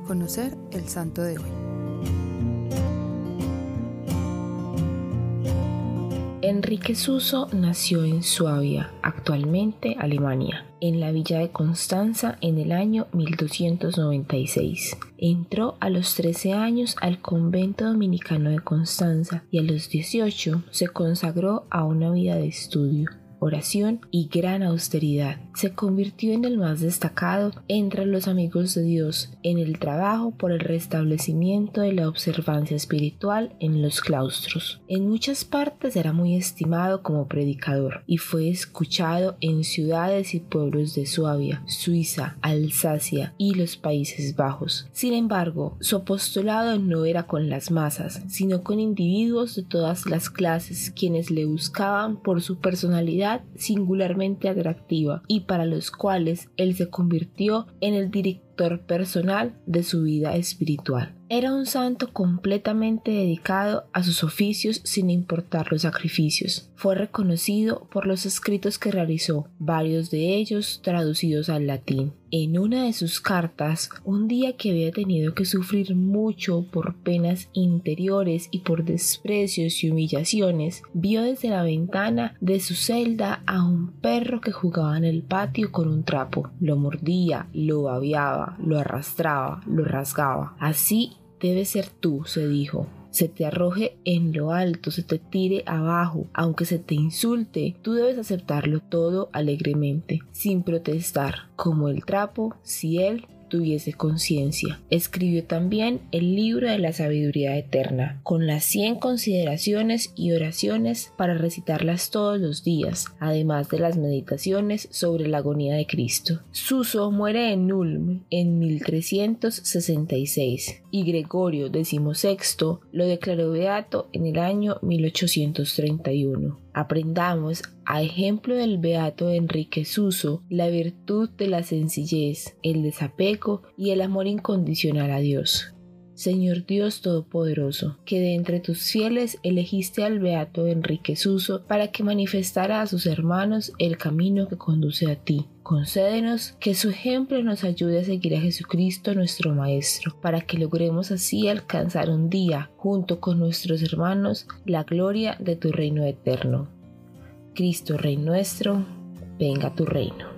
conocer el santo de hoy. Enrique Suso nació en Suabia, actualmente Alemania, en la villa de Constanza en el año 1296. Entró a los 13 años al convento dominicano de Constanza y a los 18 se consagró a una vida de estudio oración y gran austeridad. Se convirtió en el más destacado entre los amigos de Dios en el trabajo por el restablecimiento de la observancia espiritual en los claustros. En muchas partes era muy estimado como predicador y fue escuchado en ciudades y pueblos de Suabia, Suiza, Alsacia y los Países Bajos. Sin embargo, su apostolado no era con las masas, sino con individuos de todas las clases quienes le buscaban por su personalidad singularmente atractiva y para los cuales él se convirtió en el director personal de su vida espiritual. Era un santo completamente dedicado a sus oficios sin importar los sacrificios. Fue reconocido por los escritos que realizó, varios de ellos traducidos al latín. En una de sus cartas, un día que había tenido que sufrir mucho por penas interiores y por desprecios y humillaciones, vio desde la ventana de su celda a un perro que jugaba en el patio con un trapo. Lo mordía, lo babeaba, lo arrastraba, lo rasgaba. Así Debe ser tú, se dijo. Se te arroje en lo alto, se te tire abajo, aunque se te insulte, tú debes aceptarlo todo alegremente, sin protestar, como el trapo, si él tuviese conciencia. Escribió también el libro de la sabiduría eterna, con las 100 consideraciones y oraciones para recitarlas todos los días, además de las meditaciones sobre la agonía de Cristo. Suso muere en Ulm en 1366 y Gregorio XVI lo declaró beato en el año 1831. Aprendamos, a ejemplo del beato Enrique Suso, la virtud de la sencillez, el desapego y el amor incondicional a Dios. Señor Dios Todopoderoso, que de entre tus fieles elegiste al beato Enrique Suso para que manifestara a sus hermanos el camino que conduce a ti. Concédenos que su ejemplo nos ayude a seguir a Jesucristo nuestro Maestro, para que logremos así alcanzar un día, junto con nuestros hermanos, la gloria de tu reino eterno. Cristo Rey nuestro, venga tu reino.